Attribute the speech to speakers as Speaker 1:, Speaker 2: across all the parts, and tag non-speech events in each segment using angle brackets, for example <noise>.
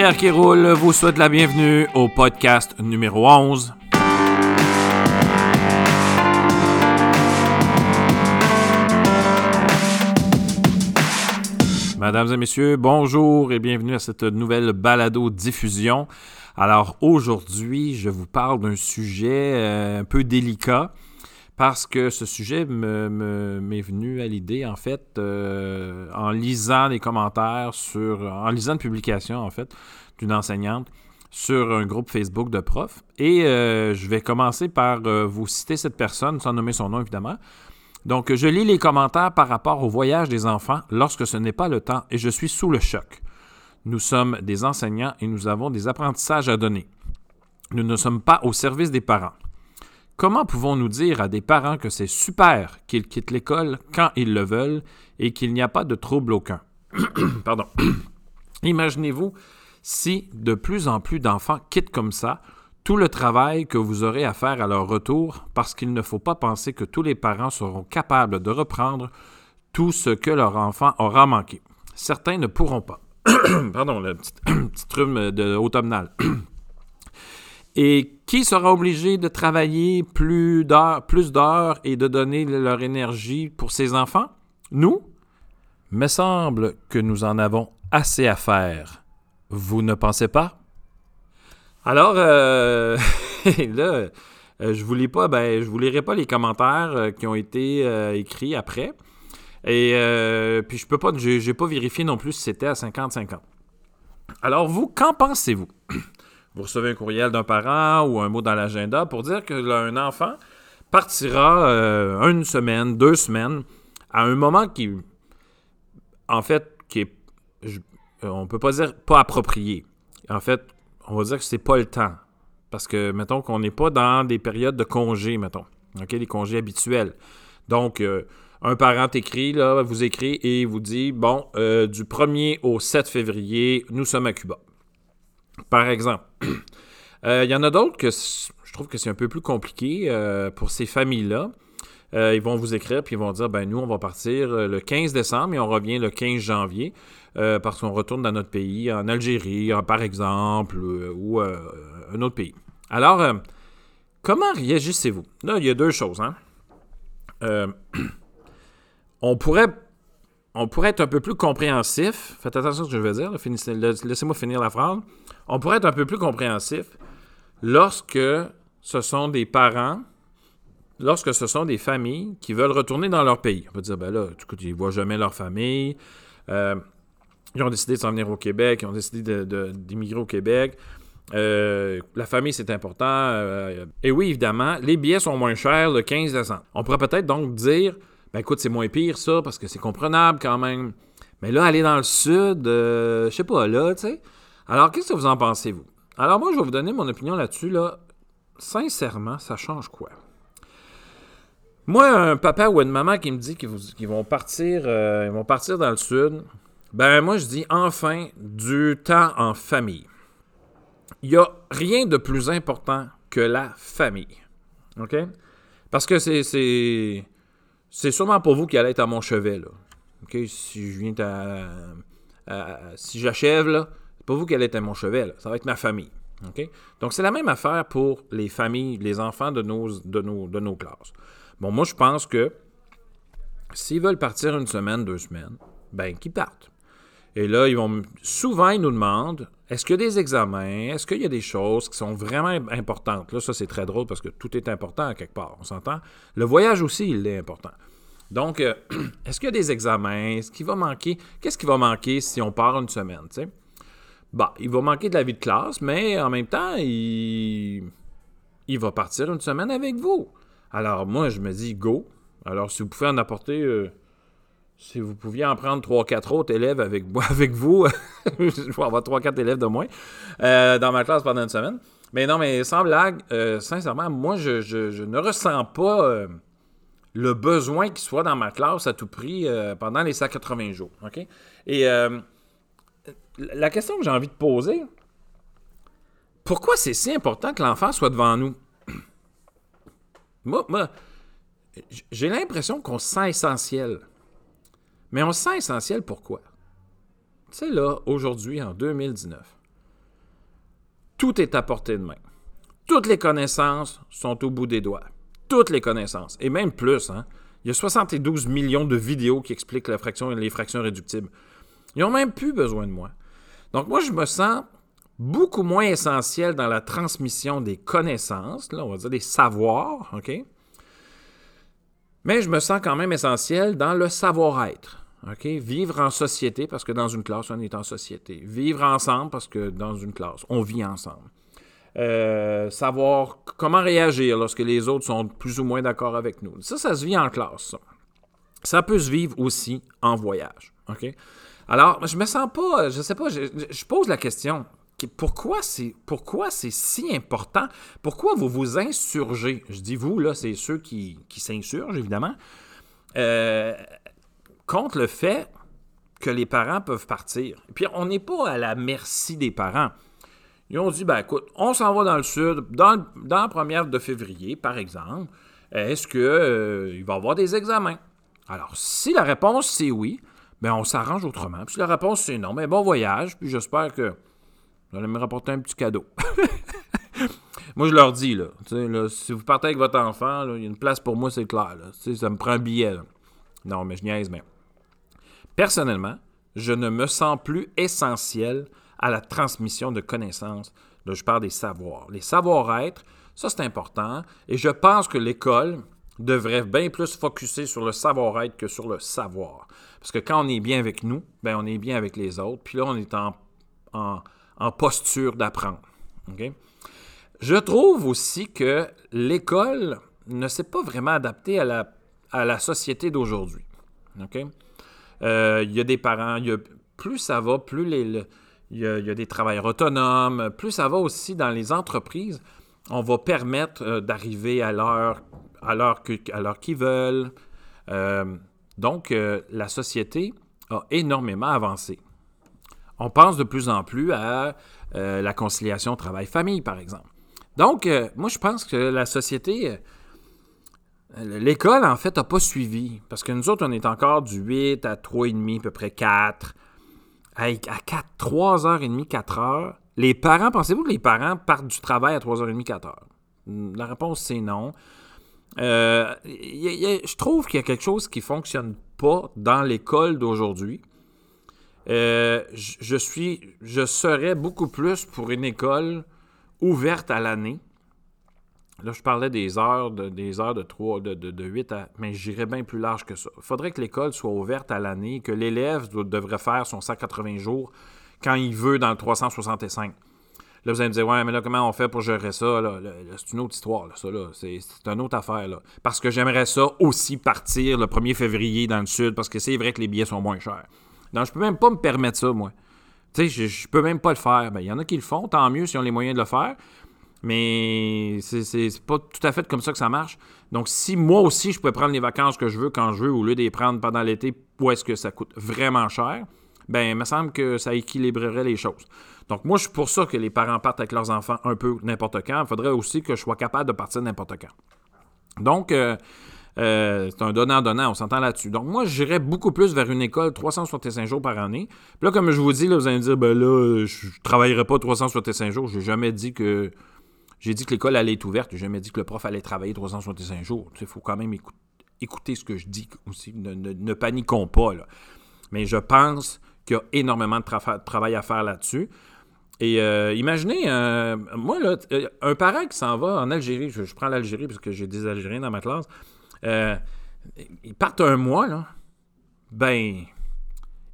Speaker 1: Pierre qui vous souhaite la bienvenue au podcast numéro 11. Mesdames et messieurs, bonjour et bienvenue à cette nouvelle balado-diffusion. Alors aujourd'hui, je vous parle d'un sujet euh, un peu délicat parce que ce sujet m'est venu à l'idée, en fait, euh, en lisant des commentaires sur, en lisant une publication, en fait, d'une enseignante sur un groupe Facebook de profs. Et euh, je vais commencer par euh, vous citer cette personne, sans nommer son nom, évidemment. Donc, je lis les commentaires par rapport au voyage des enfants lorsque ce n'est pas le temps et je suis sous le choc. Nous sommes des enseignants et nous avons des apprentissages à donner. Nous ne sommes pas au service des parents. Comment pouvons-nous dire à des parents que c'est super qu'ils quittent l'école quand ils le veulent et qu'il n'y a pas de trouble aucun? <clears throat> Pardon. <clears throat> Imaginez-vous si de plus en plus d'enfants quittent comme ça tout le travail que vous aurez à faire à leur retour parce qu'il ne faut pas penser que tous les parents seront capables de reprendre tout ce que leur enfant aura manqué. Certains ne pourront pas. <clears throat> Pardon, le petit, rhume de automnal. Et qui sera obligé de travailler plus d'heures, plus et de donner leur énergie pour ses enfants? Nous? Me semble que nous en avons assez à faire. Vous ne pensez pas? Alors, euh, <laughs> là, euh, je vous pas, ben, je vous lirai pas les commentaires euh, qui ont été écrits après. Et puis je peux pas, j'ai pas vérifié non plus si c'était à 50-50. Alors vous, qu'en pensez-vous? Vous recevez un courriel d'un parent ou un mot dans l'agenda pour dire qu'un enfant partira euh, une semaine, deux semaines, à un moment qui, en fait, qui est, je, on peut pas dire pas approprié. En fait, on va dire que c'est pas le temps. Parce que, mettons qu'on n'est pas dans des périodes de congés, mettons. OK, les congés habituels. Donc, euh, un parent écrit, là, vous écrit et vous dit, bon, euh, du 1er au 7 février, nous sommes à Cuba par exemple. <clears throat> Il euh, y en a d'autres que je trouve que c'est un peu plus compliqué euh, pour ces familles-là. Euh, ils vont vous écrire puis ils vont dire ben nous on va partir le 15 décembre et on revient le 15 janvier parce qu'on retourne dans notre pays en Algérie par exemple ou un autre pays. Alors comment réagissez-vous? Là il y a deux choses. Hein? <clears throat> on pourrait on pourrait être un peu plus compréhensif. Faites attention à ce que je veux dire. Laissez-moi finir la phrase. On pourrait être un peu plus compréhensif lorsque ce sont des parents, lorsque ce sont des familles qui veulent retourner dans leur pays. On peut dire, ben là, écoute, ils ne voient jamais leur famille. Euh, ils ont décidé de s'en venir au Québec. Ils ont décidé d'immigrer au Québec. Euh, la famille, c'est important. Euh, et oui, évidemment, les billets sont moins chers le 15 décembre. On pourrait peut-être donc dire ben écoute, c'est moins pire ça, parce que c'est comprenable quand même. Mais là, aller dans le sud, euh, je sais pas, là, tu sais. Alors, qu'est-ce que vous en pensez, vous? Alors, moi, je vais vous donner mon opinion là-dessus, là. Sincèrement, ça change quoi? Moi, un papa ou une maman qui me dit qu'ils vont partir, euh, ils vont partir dans le sud, ben moi, je dis enfin du temps en famille. Il n'y a rien de plus important que la famille. OK? Parce que c'est c'est sûrement pour vous qui allez être à mon chevet? Si je viens si j'achève, là, c'est pas vous qui allez être à mon chevet. Ça va être ma famille. Donc, c'est la même affaire pour les familles, les enfants de nos classes. Bon, moi, je pense que s'ils veulent partir une semaine, deux semaines, ben, qu'ils partent. Et là, ils vont souvent, ils nous demandent est-ce qu'il y a des examens? Est-ce qu'il y a des choses qui sont vraiment importantes? Là, ça, c'est très drôle parce que tout est important à quelque part, on s'entend? Le voyage aussi, il est important. Donc, euh, <clears throat> est-ce qu'il y a des examens? Est-ce qu'il va manquer? Qu'est-ce qui va manquer si on part une semaine tu sais? Bah, il va manquer de la vie de classe, mais en même temps, il, il va partir une semaine avec vous. Alors, moi, je me dis go. Alors, si vous pouvez en apporter. Euh, si vous pouviez en prendre 3-4 autres élèves avec, <laughs> avec vous, <laughs> je vais avoir 3-4 élèves de moins euh, dans ma classe pendant une semaine. Mais non, mais sans blague, euh, sincèrement, moi, je, ne ressens pas euh, le besoin qu'il soit dans ma classe à tout prix pendant les 180 jours. Et la question que j'ai envie de poser, pourquoi c'est si important que l'enfant soit devant nous? <clears throat> moi, moi j'ai l'impression qu'on se sent essentiel. Mais on se sent essentiel pourquoi? Tu sais, là, aujourd'hui, en 2019, tout est à portée de main. Toutes les connaissances sont au bout des doigts. Toutes les connaissances. Et même plus. Hein? Il y a 72 millions de vidéos qui expliquent la fraction et les fractions réductibles. Ils n'ont même plus besoin de moi. Donc moi, je me sens beaucoup moins essentiel dans la transmission des connaissances, là, on va dire des savoirs, OK? Mais je me sens quand même essentiel dans le savoir-être. OK? Vivre en société, parce que dans une classe, on est en société. Vivre ensemble, parce que dans une classe, on vit ensemble. Euh, savoir comment réagir lorsque les autres sont plus ou moins d'accord avec nous. Ça, ça se vit en classe. Ça, peut se vivre aussi en voyage. OK? Alors, je me sens pas, je sais pas, je, pose la question. Pourquoi c'est, pourquoi c'est si important? Pourquoi vous vous insurgez? Je dis vous, là, c'est ceux qui, qui s'insurgent, évidemment, euh, contre le fait que les parents peuvent partir. Puis on n'est pas à la merci des parents. Ils ont dit, ben écoute, on s'en va dans le sud, dans, la première de février, par exemple. Est-ce qu'il euh, va y avoir des examens? Alors, si la réponse c'est oui, ben on s'arrange autrement. Puis si la réponse c'est non, mais ben, bon voyage, puis j'espère que vous allez me rapporter un petit cadeau. <laughs> moi, je leur dis, là, si vous partez avec votre enfant, il y a une place pour moi, c'est clair. ça me prend un billet. Non, mais je niaise, mais. Personnellement, je ne me sens plus essentiel à la transmission de connaissances. Là, je parle des savoirs. Les savoir-être, ça c'est important. Et je pense que l'école devrait bien plus focuser sur le savoir-être que sur le savoir. Parce que quand on est bien avec nous, ben on est bien avec les autres. Puis là, on est en, posture d'apprendre. Je trouve aussi que l'école ne s'est pas vraiment adaptée à la, société d'aujourd'hui. Il y a des parents, plus ça va, plus il y, a, des travailleurs autonomes. Plus ça va aussi dans les entreprises, on va permettre euh, d'arriver à l'heure à l'heure qu'ils veulent. Euh, donc, euh, la société a énormément avancé. On pense de plus en plus à la conciliation travail-famille, par exemple. Donc, moi, je pense que la société, l'école, en fait, n'a pas suivi. Parce que nous autres, on est encore du 8 à 3,5, à peu près 4 à 4, 3h30, 4h, les parents, pensez-vous que les parents partent du travail à 3h30, 4h? La réponse, c'est non. Euh, je trouve qu'il y a quelque chose qui ne fonctionne pas dans l'école d'aujourd'hui. Euh, je, je serais beaucoup plus pour une école ouverte à l'année, Là, je parlais des heures de, des heures de 3, de, de, 8 à. Mais j'irais bien plus large que ça. Il faudrait que l'école soit ouverte à l'année, que l'élève devrait faire son 180 jours quand il veut dans le 365. Là, vous allez me dire, ouais, mais là, comment on fait pour gérer ça? c'est une autre histoire, là, ça, là. C'est, une autre affaire, là. Parce que j'aimerais ça aussi partir le 1er février dans le sud, parce que c'est vrai que les billets sont moins chers. Donc, je peux même pas me permettre ça, moi. Tu sais, je, je peux même pas le faire. Ben, il y en a qui le font, tant mieux si ont les moyens de le faire. Mais c'est pas tout à fait comme ça que ça marche. Donc, si moi aussi, je peux prendre les vacances que je veux quand je veux, au lieu de les prendre pendant l'été, où est-ce que ça coûte vraiment cher, ben il me semble que ça équilibrerait les choses. Donc, moi, je suis pour ça que les parents partent avec leurs enfants un peu n'importe quand. Il faudrait aussi que je sois capable de partir n'importe quand. Donc, euh, euh, c'est un donnant-donnant, on s'entend là-dessus. Donc, moi, j'irais beaucoup plus vers une école 365 jours par année. Puis là, comme je vous dis, là, vous allez me dire, ben là, je ne travaillerai pas 365 jours. J'ai jamais dit que j'ai dit que l'école allait être ouverte. J'ai jamais dit que le prof allait travailler 365 jours. Il faut quand même écouter ce que je dis aussi. Ne, paniquons pas. Mais je pense qu'il y a énormément de travail à faire là-dessus. Et euh, imaginez, euh, moi, là, euh, un parent qui s'en va en Algérie, je, prends l'Algérie parce que j'ai des Algériens dans ma classe, ils partent un mois, là. Ben,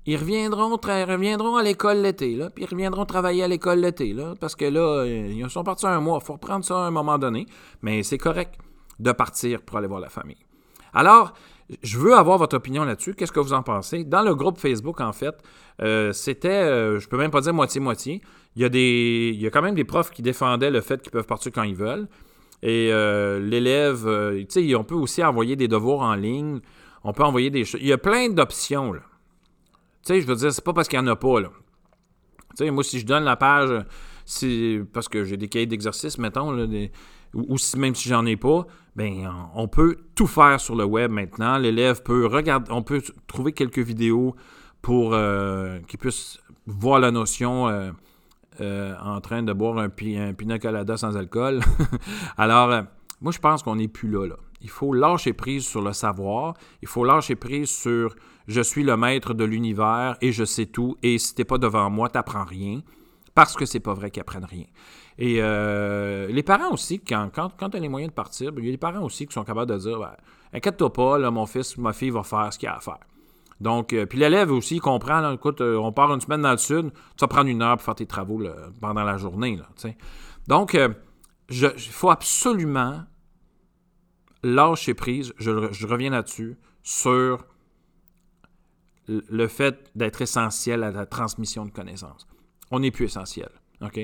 Speaker 1: ils reviendront, reviendront à l'école l'été, là, puis ils reviendront travailler à l'école l'été, là, parce que là, euh, ils sont partis un mois. Il faut reprendre ça à un moment donné, mais c'est correct de partir pour aller voir la famille. Alors, je veux avoir votre opinion là-dessus. Qu'est-ce que vous en pensez? Dans le groupe Facebook, en fait, euh, c'était, euh, je peux même pas dire moitié-moitié. Il y, a des, il y a quand même des profs qui défendaient le fait qu'ils peuvent partir quand ils veulent. Et l'élève, tu sais, on peut aussi envoyer des devoirs en ligne. On peut envoyer des choses. Il y a plein d'options, là. Sais, je veux dire, c'est pas parce qu'il n'y en a pas, là. Tu sais, moi, si je donne la page, c'est parce que j'ai des cahiers d'exercice, mettons, là, ou, si, même si j'en ai pas, ben on peut tout faire sur le web maintenant. L'élève peut regarder, on peut trouver quelques vidéos pour euh, qu'il puisse voir la notion, euh, en train de boire un, un pina colada sans alcool. <laughs> Alors, moi, je pense qu'on n'est plus là, là. Il faut lâcher prise sur le savoir. Il faut lâcher prise sur je suis le maître de l'univers et je sais tout. Et si t'es pas devant moi, t'apprends rien. Parce que c'est pas vrai qu'ils apprennent rien. Et euh, les parents aussi, quand, quand, quand tu as les moyens de partir, ben, il y a des parents aussi qui sont capables de dire ben, Inquiète-toi pas, mon fils, ma fille va faire ce qu'il a à faire. Donc, euh, puis l'élève aussi comprend, écoute, euh, on part une semaine dans le sud, tu vas prendre une heure pour faire tes travaux pendant la journée. Donc, il faut absolument lâcher prise, je, je reviens là-dessus, sur le fait d'être essentiel à la transmission de connaissances. On n'est plus essentiel, OK?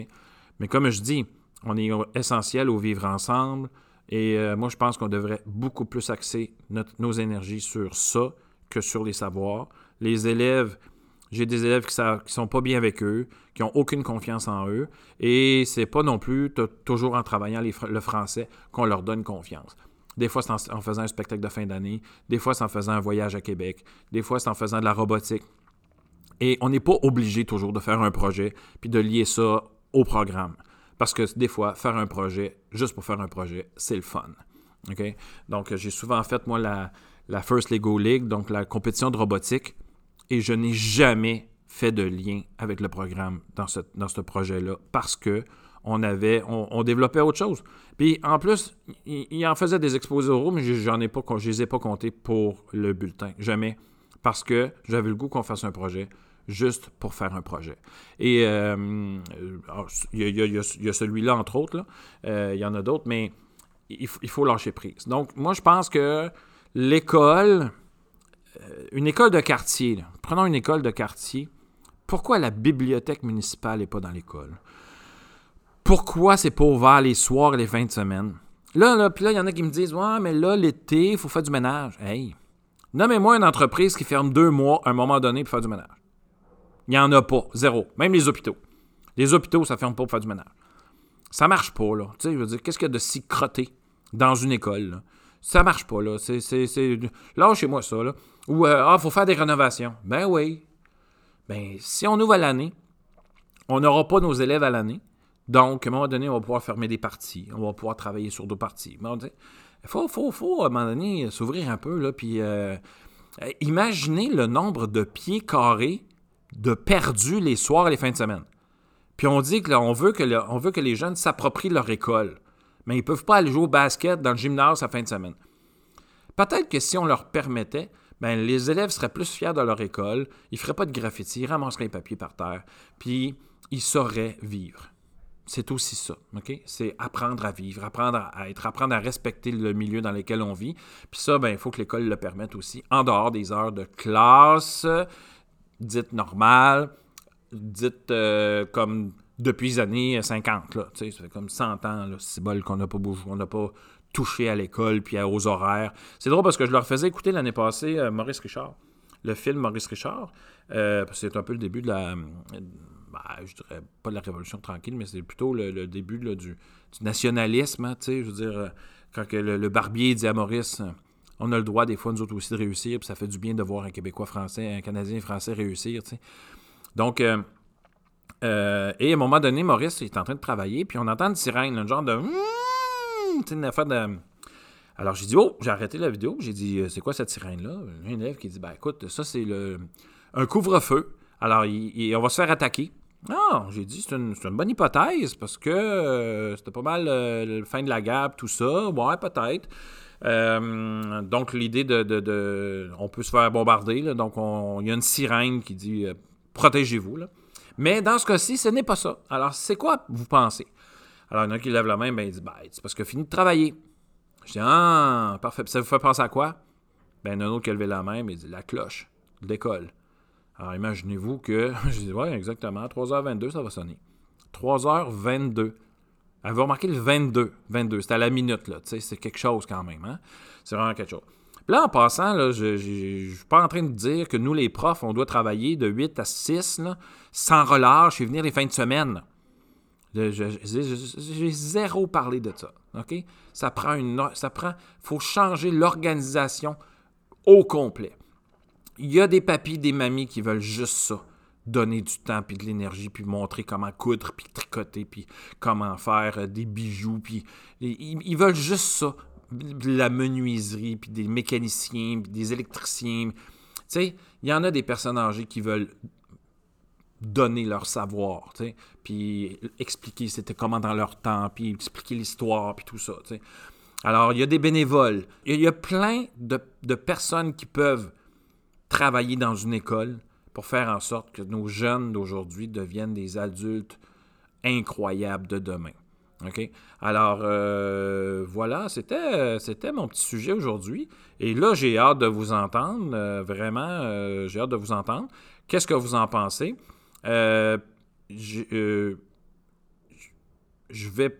Speaker 1: Mais comme je dis, on est essentiel au vivre ensemble, et euh, moi, je pense qu'on devrait beaucoup plus axer nos énergies sur ça que sur les savoirs. Les élèves, j'ai des élèves qui ne sont pas bien avec eux, qui n'ont aucune confiance en eux, et c'est pas non plus toujours en travaillant le français qu'on leur donne confiance. Des fois, c'est en, faisant un spectacle de fin d'année. Des fois, c'est en faisant un voyage à Québec. Des fois, c'est en faisant de la robotique. Et on n'est pas obligé toujours de faire un projet puis de lier ça au programme. Parce que des fois, faire un projet, juste pour faire un projet, c'est le fun. Donc, j'ai souvent fait, moi, la, First Lego League, donc la compétition de robotique, et je n'ai jamais fait de lien avec le programme dans ce projet-là parce que on avait, on, développait autre chose. Puis en plus, il, en faisait des exposés oraux, mais j'en ai pas, je les ai pas comptés pour le bulletin. Jamais. Parce que j'avais le goût qu'on fasse un projet juste pour faire un projet. Et il, y a, celui-là, entre autres. Euh, il y en a d'autres, mais il, faut lâcher prise. Donc, moi, je pense que l'école, euh, une école de quartier, prenons une école de quartier, pourquoi la bibliothèque municipale n'est pas dans l'école? Pourquoi c'est pas ouvert les soirs et les fins de semaine? Là, là, puis là, il y en a qui me disent Ouais, mais là, l'été, il faut faire du ménage. Hey, nommez-moi une entreprise qui ferme deux mois à un moment donné pour faire du ménage. Il n'y en a pas. Zéro. Même les hôpitaux. Les hôpitaux, ça ferme pas pour faire du ménage. Ça marche pas, là. Tu sais, je veux dire, qu'est-ce qu'il y a de si crotté dans une école? Ça marche pas, là. C'est. chez moi ça, là. Ou, euh, ah, faut faire des rénovations. Ben oui. Ben, si on ouvre à l'année, on n'aura pas nos élèves à l'année. Donc, à un moment donné, on va pouvoir fermer des parties. On va pouvoir travailler sur d'autres parties. Il faut, faut, faut, à un moment donné, s'ouvrir un peu. Là, puis, euh, imaginez le nombre de pieds carrés de perdus les soirs et les fins de semaine. Puis on dit qu'on veut, que veut que les jeunes s'approprient leur école. Mais ils ne peuvent pas aller jouer au basket dans le gymnase à fin de semaine. Peut-être que si on leur permettait, ben, les élèves seraient plus fiers de leur école, ils ne feraient pas de graffiti, ils ramasseraient les papiers par terre, puis ils sauraient vivre c'est aussi ça, OK? C'est apprendre à vivre, apprendre à être, apprendre à respecter le milieu dans lequel on vit. Puis ça, ben, il faut que l'école le permette aussi, en dehors des heures de classe, dites normales, dites euh, comme depuis les années 50, là. Ça fait comme 100 ans, c'est bol qu'on n'a pas bougé, on n'a pas touché à l'école puis aux horaires. C'est drôle parce que je leur faisais écouter l'année passée euh, Maurice Richard, le film Maurice Richard. Euh, c'est un peu le début de la je dirais pas de la révolution tranquille, mais c'est plutôt le, début du, nationalisme. Hein, je veux dire, euh, quand le, barbier dit à Maurice, euh, on a le droit des fois, nous autres aussi, de réussir, puis ça fait du bien de voir un Québécois français, un Canadien français réussir. Donc, euh, et à un moment donné, Maurice est en train de travailler, puis on entend une sirène, un genre de. une affaire de. Alors j'ai dit, oh, j'ai arrêté la vidéo, j'ai dit, c'est quoi cette sirène-là? Un élève qui dit, ben écoute, ça c'est le un couvre-feu. Alors, on va se faire attaquer. Ah, j'ai dit, c'est une, bonne hypothèse parce que euh, c'était pas mal euh, la fin de la guerre, tout ça. Ouais, peut-être. Euh, donc, l'idée de, On peut se faire bombarder. donc, il y a une sirène qui dit protégez-vous. Mais dans ce cas-ci, ce n'est pas ça. Alors, c'est quoi vous pensez? Alors, il y en a qui lève la main, ben, il dit ben, c'est parce que fini de travailler. Je dis ah, parfait. ça vous fait penser à quoi? Ben, il y en a un autre qui a levé la main, mais il dit la cloche d'école. Alors imaginez-vous que, <laughs> je dis, ouais, exactement, 3h22, ça va sonner. 3h22. Elle va remarquer le 22. 22, c'est à la minute, là. C'est quelque chose quand même, hein? C'est vraiment quelque chose. Puis là, en passant, là, je ne suis pas en train de dire que nous, les profs, on doit travailler de 8 à 6, là, sans relâche et venir les fins de semaine. J'ai zéro parlé de ça. OK? Ça prend une. Ça prend. faut changer l'organisation au complet. Il y a des papis, des mamies qui veulent juste ça. donner du temps, puis de l'énergie, puis montrer comment coudre, puis tricoter, puis comment faire euh, des bijoux, puis ils, veulent juste ça, la menuiserie, puis des mécaniciens, puis des électriciens. Tu sais, il y en a des personnes âgées qui veulent donner leur savoir, tu sais, puis expliquer c'était comment dans leur temps, puis expliquer l'histoire, puis tout ça, tu sais. Alors, il y a des bénévoles. Il y a plein de, de personnes qui peuvent travailler dans une école, pour faire en sorte que nos jeunes d'aujourd'hui deviennent des adultes incroyables de demain. OK? Alors, euh, voilà, c'était, mon petit sujet aujourd'hui. Et là, j'ai hâte de vous entendre. Euh, vraiment, euh, j'ai hâte de vous entendre. Qu'est-ce que vous en pensez? je vais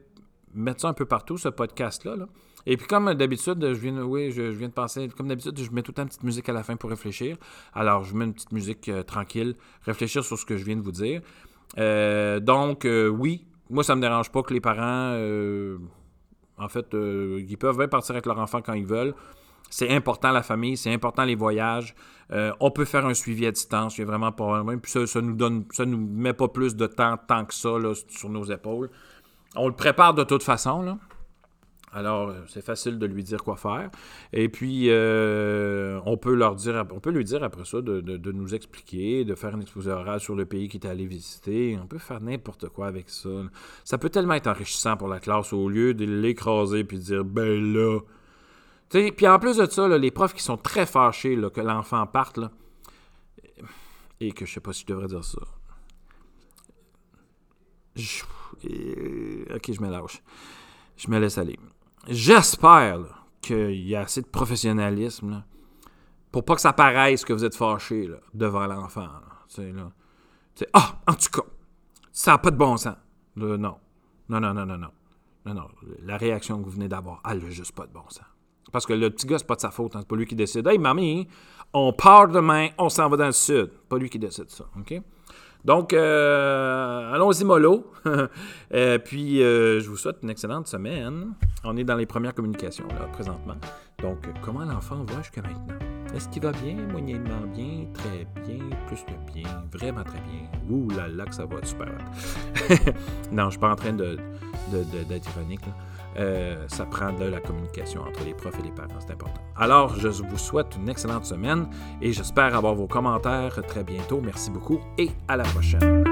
Speaker 1: mettre ça un peu partout, ce podcast-là. Là. Et puis, comme d'habitude, je viens, de penser, comme d'habitude, je mets tout le temps une petite musique à la fin pour réfléchir. Alors, je mets une petite musique euh, tranquille, réfléchir sur ce que je viens de vous dire. Euh, donc, euh, oui, moi, ça me dérange pas que les parents, en fait, ils peuvent bien partir avec leur enfant quand ils veulent. C'est important la famille, c'est important les voyages. on peut faire un suivi à distance, il n'y a vraiment pas même. Puis ça, ça nous donne, ça nous met pas plus de temps tant que ça sur nos épaules. On le prépare de toute façon, là. Alors, euh, c'est facile de lui dire quoi faire. Et puis, euh, on peut leur dire, on peut lui dire après ça de, nous expliquer, de faire une exposé orale sur le pays qu'il est allé visiter. On peut faire n'importe quoi avec ça. Ça peut tellement être enrichissant pour la classe au lieu de l'écraser puis de dire, ben là. puis en plus de ça, les profs qui sont très fâchés que l'enfant parte, là, et que je sais pas si je devrais dire ça. ok, je me. Je me laisse aller. J'espère qu'il y a assez de professionnalisme pour pas que ça paraisse que vous êtes fâché devant l'enfant. Ah, en tout cas, ça n'a pas de bon sens. non. Non, non, non, non, non. Non, non. La réaction que vous venez d'avoir, elle n'a juste pas de bon sens. Parce que le petit gars, c'est pas de sa faute. Hein. C'est pas lui qui décide. Hey, mamie, on part demain, on s'en va dans le sud. Pas lui qui décide ça. OK? Donc, euh, allons-y mollo. <laughs> Et puis, euh, je vous souhaite une excellente semaine. On est dans les premières communications, là, présentement. Donc, comment l'enfant va jusqu'à maintenant? Est-ce qu'il va bien, moyennement bien, très bien, plus que bien, vraiment très bien? Ouh là là que ça va super. <laughs> non, je suis pas en train de, d'être ironique. Euh, ça prend de la communication entre les profs et les parents, c'est important. Alors, je vous souhaite une excellente semaine et j'espère avoir vos commentaires très bientôt. Merci beaucoup et à la prochaine.